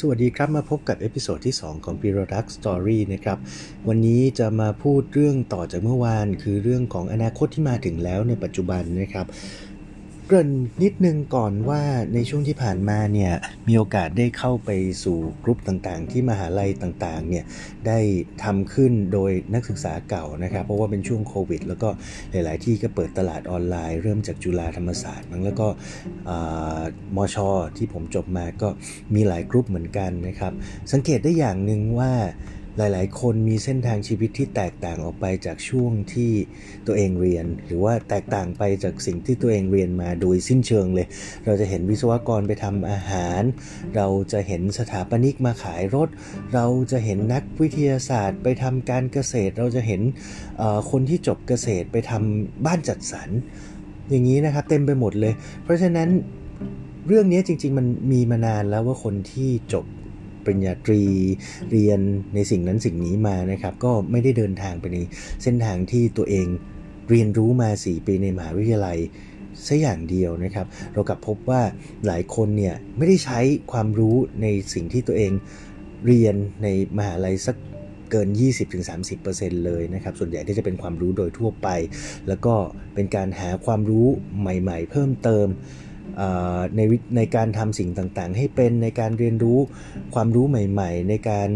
สวัสดีครับ มาพบกับ episode ที่ 2 ของ p i r o d u c Story นะครับ วันนี้จะมาพูดเรื่องต่อจากเมื่อวาน คือเรื่องของอนาคตที่มาถึงแล้วในปัจจุบันนะครับ เกริ่นนิดนึงก่อนว่าในช่วงที่ผ่านมาเนี่ยมีโอกาสได้เข้าไปสู่กลุ่มต่างๆ ที่มหาลัยต่างๆเนี่ยได้ทำขึ้นโดยนักศึกษาเก่านะครับเพราะว่าเป็นช่วงโควิด แล้วก็หลายๆที่ก็เปิดตลาดออนไลน์ เริ่มจากจุฬาธรรมศาสตร์มั้งแล้วก็มอชอที่ผมจบมาก็มีหลายกลุ่มเหมือนกันนะครับสังเกตได้อย่างหนึ่งว่า หลาย ๆ คนมีเส้นทางชีวิตที่แตกต่างออกไปจากช่วงที่ตัวเองเรียน หรือว่าแตกต่างไปจากสิ่งที่ตัวเองเรียนมาโดยสิ้นเชิงเลย เราจะเห็นวิศวกรไปทำอาหาร เราจะเห็นสถาปนิกมาขายรถ เราจะเห็นนักวิทยาศาสตร์ ไปทำการเกษตร เราจะเห็นคนที่จบเกษตรไปทำบ้านจัดสรร อย่างนี้นะครับเต็มไปหมดเลย เพราะฉะนั้นเรื่องนี้จริง ๆ มันมีมานานแล้วว่าคนที่จบ ปริญญาตรีเรียนในสิ่งนั้นสิ่งนี้มานะครับ ก็ไม่ได้เดินทางไปในเส้นทางที่ตัวเองเรียนรู้มา 4 ปีในมหาวิทยาลัยซะอย่างเดียวนะครับ เรากลับพบว่าหลายคนเนี่ยไม่ได้ใช้ความรู้ในสิ่งที่ตัวเองเรียนในมหาลัยสักเกิน 20-30%เลยนะครับ ส่วนใหญ่ที่จะเป็นความรู้โดยทั่วไป แล้วก็เป็นการหาความรู้ใหม่ ๆ เพิ่มเติม ในในการทำสิ่งต่างๆ ให้เป็นในการเรียนรู้ความรู้ใหม่ ๆ ในการ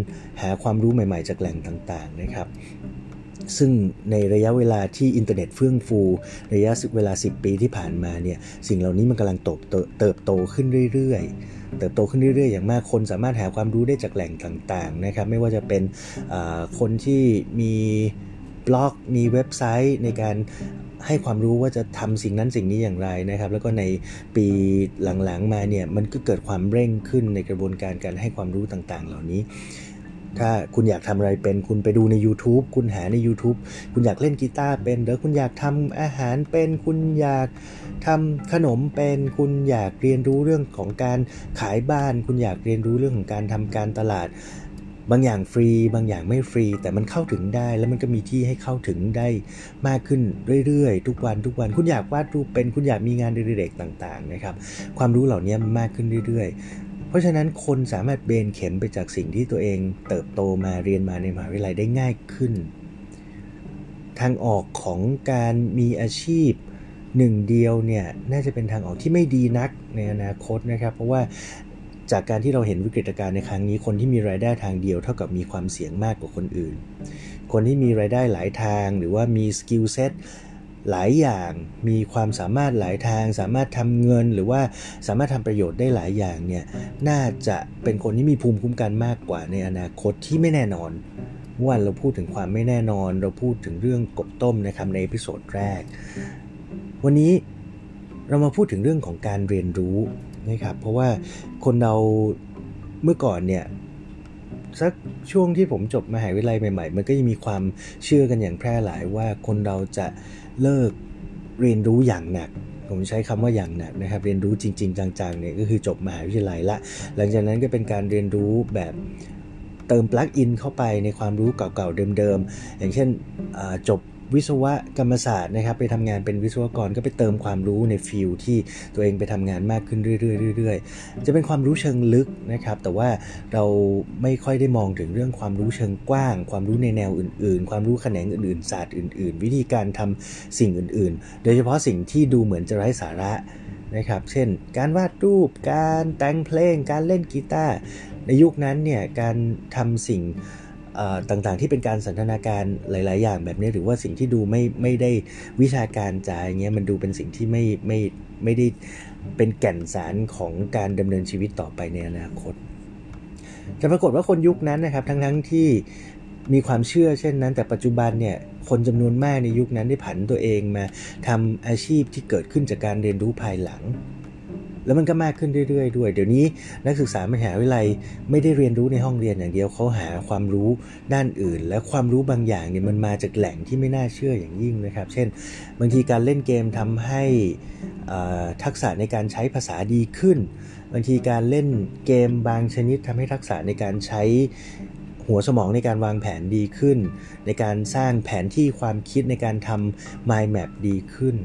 หาความรู้ใหม่ ๆ จากแหล่งต่างๆนะครับซึ่งในระยะเวลาที่อินเทอร์เน็ตเฟื่องฟู ระยะเวลา 10 ปีที่ผ่านมาเนี่ยสิ่งเหล่านี้มันกำลังเติบโตเติบโตขึ้นเรื่อยๆ เติบโตขึ้นเรื่อยๆ อย่างมากคนสามารถหาความรู้ได้จากแหล่งต่างๆนะครับไม่ว่าจะเป็นคนที่มีบล็อกมีเว็บไซต์ในการ ให้ความรู้ว่าจะทำสิ่งนั้นสิ่งนี้อย่างไรนะครับ แล้วก็ในปีหลังๆมาเนี่ยมันก็เกิดความเร่งขึ้นในกระบวนการการให้ความรู้ต่างๆ เหล่านี้ ถ้าคุณอยากทำอะไรเป็นคุณไปดูใน YouTube คุณหาใน YouTube คุณอยากเล่นกีตาร์เป็นหรือคุณอยากทำอาหารเป็น คุณอยากทำขนมเป็น คุณอยากเรียนรู้เรื่องของการขายบ้าน คุณอยากเรียนรู้เรื่องของการทำการตลาด บางอย่างฟรี บางอย่างไม่ฟรี แต่มันเข้าถึงได้แล้วมันก็มีที่ให้เข้าถึงได้มากขึ้นเรื่อยๆ ทุกวันทุกวันคุณอยากวาดรูปเป็นคุณอยากมีงานเด็กๆต่างๆนะครับความรู้เหล่านี้มันมากขึ้นเรื่อยๆ เพราะฉะนั้นคนสามารถเบนเข็มไปจากสิ่งที่ตัวเองเติบโตมาเรียนมาในมหาวิทยาลัยได้ง่ายขึ้น ทางออกของการมีอาชีพหนึ่งเดียวเนี่ยน่าจะเป็นทางออกที่ไม่ดีนักในอนาคตนะครับ เพราะว่า จากการที่เราเห็นวิกฤตการณ์ในครั้งนี้ คนที่มีรายได้ทางเดียวเท่ากับมีความเสี่ยงมากกว่าคนอื่น คนที่มีรายได้หลายทางหรือว่ามี skill set หลายอย่างมีความสามารถหลายทาง สามารถทำเงินหรือว่าสามารถทำประโยชน์ได้หลายอย่างเนี่ยน่าจะเป็นคนที่มีภูมิคุ้มกันมากกว่าในอนาคตที่ไม่แน่นอนวันเราพูดถึงความไม่แน่นอน เราพูดถึงเรื่องกบต้มนะครับใน episode แรก วันนี้เรามาพูดถึงเรื่องของการเรียนรู้ นะครับ เพราะว่าคนเราเมื่อก่อนเนี่ยสักช่วงที่ผมจบมหาวิทยาลัยใหม่ๆ มันก็ยังมีความเชื่อกันอย่างแพร่หลายว่าคนเราจะเลิกเรียนรู้อย่างหนัก ผมใช้คำว่าอย่างหนักนะครับ เรียนรู้จริง ๆ จังๆเนี่ยก็คือจบมหาวิทยาลัยละ หลังจากนั้นก็เป็นการเรียนรู้แบบเติมปลั๊กอินเข้าไปในความรู้เก่าๆเดิมๆ อย่างเช่นจบ วิศวกรรมศาสตร์นะครับ ไปทำงานเป็นวิศวกรก็ไปเติมความรู้ในฟิลที่ตัวเองไปทำงานมากขึ้นเรื่อยๆจะเป็นความรู้เชิงลึกนะครับ แต่ว่าเราไม่ค่อยได้มองถึงเรื่องความรู้เชิงกว้าง ความรู้ในแนวอื่น ๆ ความรู้แขนงอื่นๆศาสตร์อื่น ๆ วิธีการทำสิ่งอื่น ๆ โดยเฉพาะสิ่งที่ดูเหมือนจะไร้สาระนะครับ เช่น การวาดรูป การแต่งเพลง การเล่นกีตาร์ในยุคนั้นเนี่ยการทำสิ่ง ต่างๆที่เป็นการสันทนาการหลาย ๆ อย่างแบบนี้ หรือว่าสิ่งที่ดูไม่ไม่ได้วิชาการจ๋าอย่างเงี้ยมันดูเป็นสิ่งที่ไม่ไม่ไม่ได้เป็นแก่นสารของการดำเนินชีวิตต่อไปในอนาคตจะปรากฏว่าคนยุคนั้นนะครับทั้งทั้งที่มีความเชื่อเช่นนั้น แต่ปัจจุบันเนี่ยคนจำนวนมากในยุคนั้นได้ผันตัวเองมาทำอาชีพที่เกิดขึ้นจากการเรียนรู้ภายหลัง แล้วมันก็มากขึ้นเรื่อยๆด้วย เดี๋ยวนี้นักศึกษามหาวิทยาลัยไม่ได้เรียนรู้ในห้องเรียนอย่างเดียวเขาหาความรู้ด้านอื่น และความรู้บางอย่างเนี่ยมันมาจากแหล่งที่ไม่น่าเชื่ออย่างยิ่งนะครับ เช่น บางทีการเล่นเกมทำให้ทักษะในการใช้ภาษาดีขึ้น บางทีการเล่นเกมบางชนิดทำให้ทักษะในการใช้หัวสมองในการวางแผนดีขึ้น ในการสร้างแผนที่ความคิดในการทำ mind map ดีขึ้น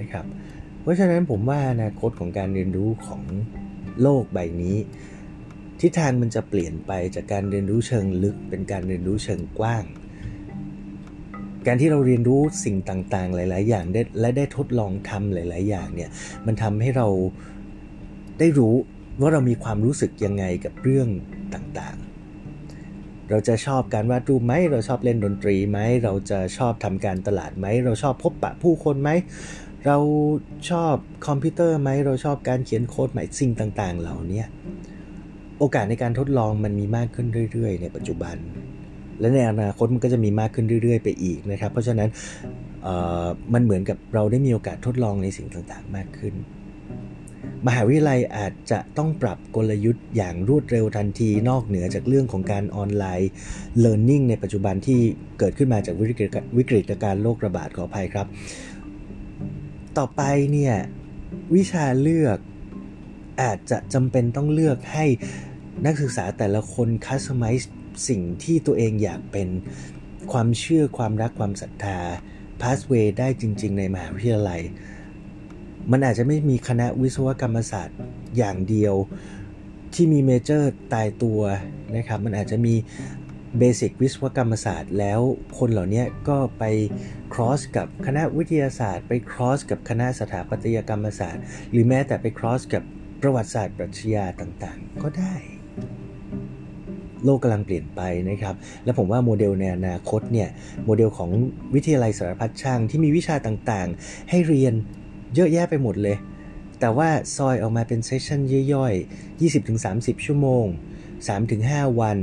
นะครับ เพราะฉะนั้นผมว่าอนาคตของการเรียนรู้ของโลกใบนี้ ทิศทางมันจะเปลี่ยนไปจากการเรียนรู้เชิงลึก เป็นการเรียนรู้เชิงกว้าง การที่เราเรียนรู้สิ่งต่างๆ หลาย ๆ อย่างได้และได้ทดลองทำหลาย ๆ อย่างเนี่ยมันทำให้เราได้รู้ว่าเรามีความรู้สึกยังไงกับเรื่องต่างๆ เราจะชอบการวาดรูปไหม เราชอบเล่นดนตรีไหม เราจะชอบทำการตลาดไหม เราชอบพบปะผู้คนไหม เราชอบคอมพิวเตอร์ไหมเราชอบการเขียนโค้ดไหมสิ่งต่าง ๆ เหล่านี้โอกาสในการทดลองมันมีมากขึ้นเรื่อย ๆ ในปัจจุบัน และในอนาคตมันก็จะมีมากขึ้นเรื่อย ๆ ไปอีกนะครับ เพราะฉะนั้นมันเหมือนกับเราได้มีโอกาสทดลองในสิ่งต่างๆ มากขึ้น มหาวิทยาลัยอาจจะต้องปรับกลยุทธ์อย่างรวดเร็วทันที นอกเหนือจากเรื่องของการออนไลน์ learning ในปัจจุบันที่เกิดขึ้นมาจากวิกฤตวิกฤตการโรคระบาดขออภัยครับ ต่อไปเนี่ยวิชาเลือกอาจจะจำเป็นต้องเลือกให้นักศึกษาแต่ละคนคัสตอมไมซ์สิ่งที่ตัวเองอยากเป็นความเชื่อความรักความศรัทธาพาสเวย์ได้จริง ๆ ในมหาวิทยาลัย มันอาจจะไม่มีคณะวิศวกรรมศาสตร์อย่างเดียวที่มี major ตายตัวนะครับ มันอาจจะมี basic วิศวกรรมศาสตร์แล้วคนเหล่านี้ก็ไป cross กับคณะวิทยาศาสตร์ ไป cross กับคณะสถาปัตยกรรมศาสตร์ หรือแม้แต่ไป cross กับประวัติศาสตร์ปรัชญาต่างๆ ก็ได้ โลกกำลังเปลี่ยนไปนะครับ และผมว่าโมเดลในอนาคตเนี่ยโมเดลของวิทยาลัยสารพัดช่างที่มีวิชาต่างๆ ให้เรียนเยอะแยะไปหมดเลย แต่ว่าซอยออกมาเป็นเซสชันย่อยๆ20-30 ชั่วโมง 3-5 วัน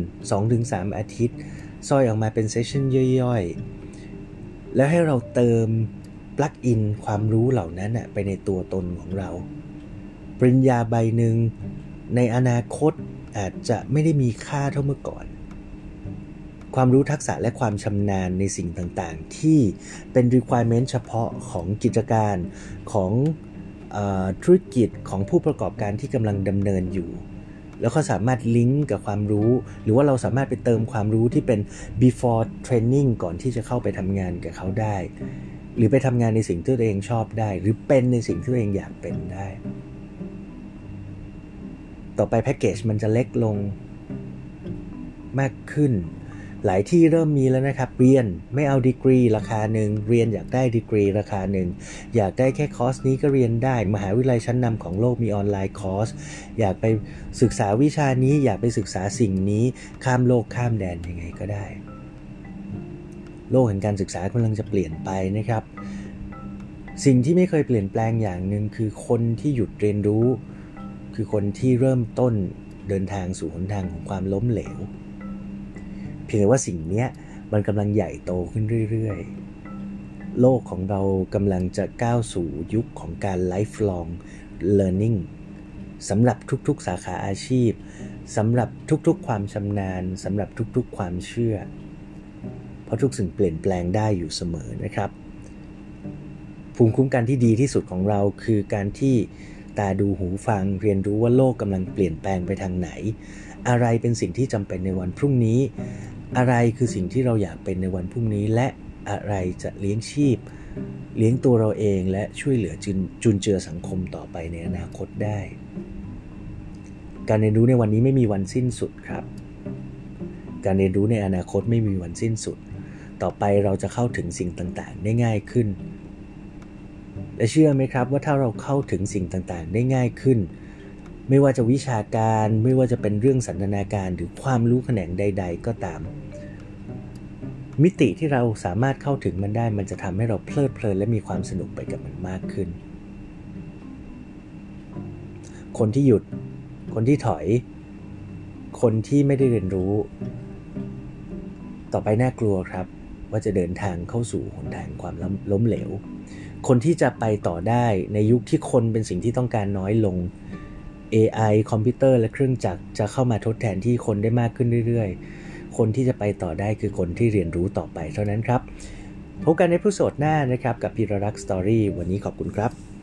2-3 อาทิตย์ซอยออกมาเป็นเซสชันย่อยๆ แล้วให้เราเติมปลั๊กอินความรู้เหล่านั้นไปในตัวตนของเรา ปริญญาใบหนึ่งในอนาคตอาจจะไม่ได้มีค่าเท่าเมื่อก่อน ความรู้ทักษะและความชำนาญในสิ่งต่างๆ ที่เป็น requirement เฉพาะของกิจการของธุรกิจของผู้ประกอบการที่กำลังดำเนินอยู่ แล้วก็สามารถลิงก์กับความรู้ หรือว่าเราสามารถไปเติมความรู้ที่เป็น before training ก่อนที่จะเข้าไปทำงานกับเขาได้ หรือไปทำงานในสิ่งที่ตัวเองชอบได้ หรือเป็นในสิ่งที่ตัวเองอยากเป็นได้ ต่อไปแพ็กเกจมันจะเล็กลงมากขึ้น หลายที่เริ่มมีแล้วนะครับ เรียนไม่เอาดีกรีราคาหนึ่งเรียนอยากได้ดีกรีราคาหนึ่งอยากได้แค่คอร์สนี้ก็เรียนได้ มหาวิทยาลัยชั้นนำของโลกมีออนไลน์คอร์ส อยากไปศึกษาวิชานี้อยากไปศึกษาสิ่งนี้ข้ามโลกข้ามแดนยังไงก็ได้ โลกแห่งการศึกษากำลังจะเปลี่ยนไปนะครับ สิ่งที่ไม่เคยเปลี่ยนแปลงอย่างหนึ่งคือคนที่หยุดเรียนรู้ คือคนที่เริ่มต้นเดินทางสู่หนทางของความล้มเหลว เพียงแต่ว่าสิ่งนี้มันกำลังใหญ่โตขึ้นเรื่อยๆ โลกของเรากำลังจะก้าวสู่ยุคของการ lifelong learning สำหรับทุกๆสาขาอาชีพสำหรับทุกๆ ความชำนาญสำหรับทุกๆ ความเชื่อ เพราะทุกสิ่งเปลี่ยนแปลงได้อยู่เสมอนะครับ ภูมิคุ้มกันที่ดีที่สุดของเราคือการที่ตาดูหูฟังเรียนรู้ว่าโลกกำลังเปลี่ยนแปลงไปทางไหน อะไรเป็นสิ่งที่จำเป็นในวันพรุ่งนี้ อะไรคือสิ่งที่เราอยากเป็นในวันพรุ่งนี้ และอะไรจะเลี้ยงชีพ เลี้ยงตัวเราเองและช่วยเหลือจุนจุนเจือสังคมต่อไปในอนาคตได้ การเรียนรู้ในวันนี้ไม่มีวันสิ้นสุดครับ การเรียนรู้ในอนาคตไม่มีวันสิ้นสุด ต่อไปเราจะเข้าถึงสิ่งต่างๆ ได้ง่ายขึ้นและเชื่อไหมครับว่าถ้าเราเข้าถึงสิ่งต่างๆ ได้ง่ายขึ้น ไม่ว่าจะวิชาการไม่ว่าจะเป็นเรื่องสันทนาการหรือความรู้แขนงใด ๆ ก็ตาม มิติที่เราสามารถเข้าถึงมันได้ มันจะทำให้เราเพลิดเพลินและมีความสนุกไปกับมันมากขึ้น คนที่หยุด คนที่ถอย คนที่ไม่ได้เรียนรู้ ต่อไปน่ากลัวครับ ว่าจะเดินทางเข้าสู่หนทางความล้มเหลว คนที่จะไปต่อได้ในยุคที่คนเป็นสิ่งที่ต้องการน้อยลง AI คอมพิวเตอร์และเครื่องจักรจะเข้ามาทดแทนที่คนได้มากขึ้นเรื่อยๆ คนที่จะไปต่อได้คือคนที่เรียนรู้ต่อไปเท่านั้นครับ พบกันในผู้สดหน้านะครับกับพีรรักสตอรี่วันนี้ขอบคุณครับ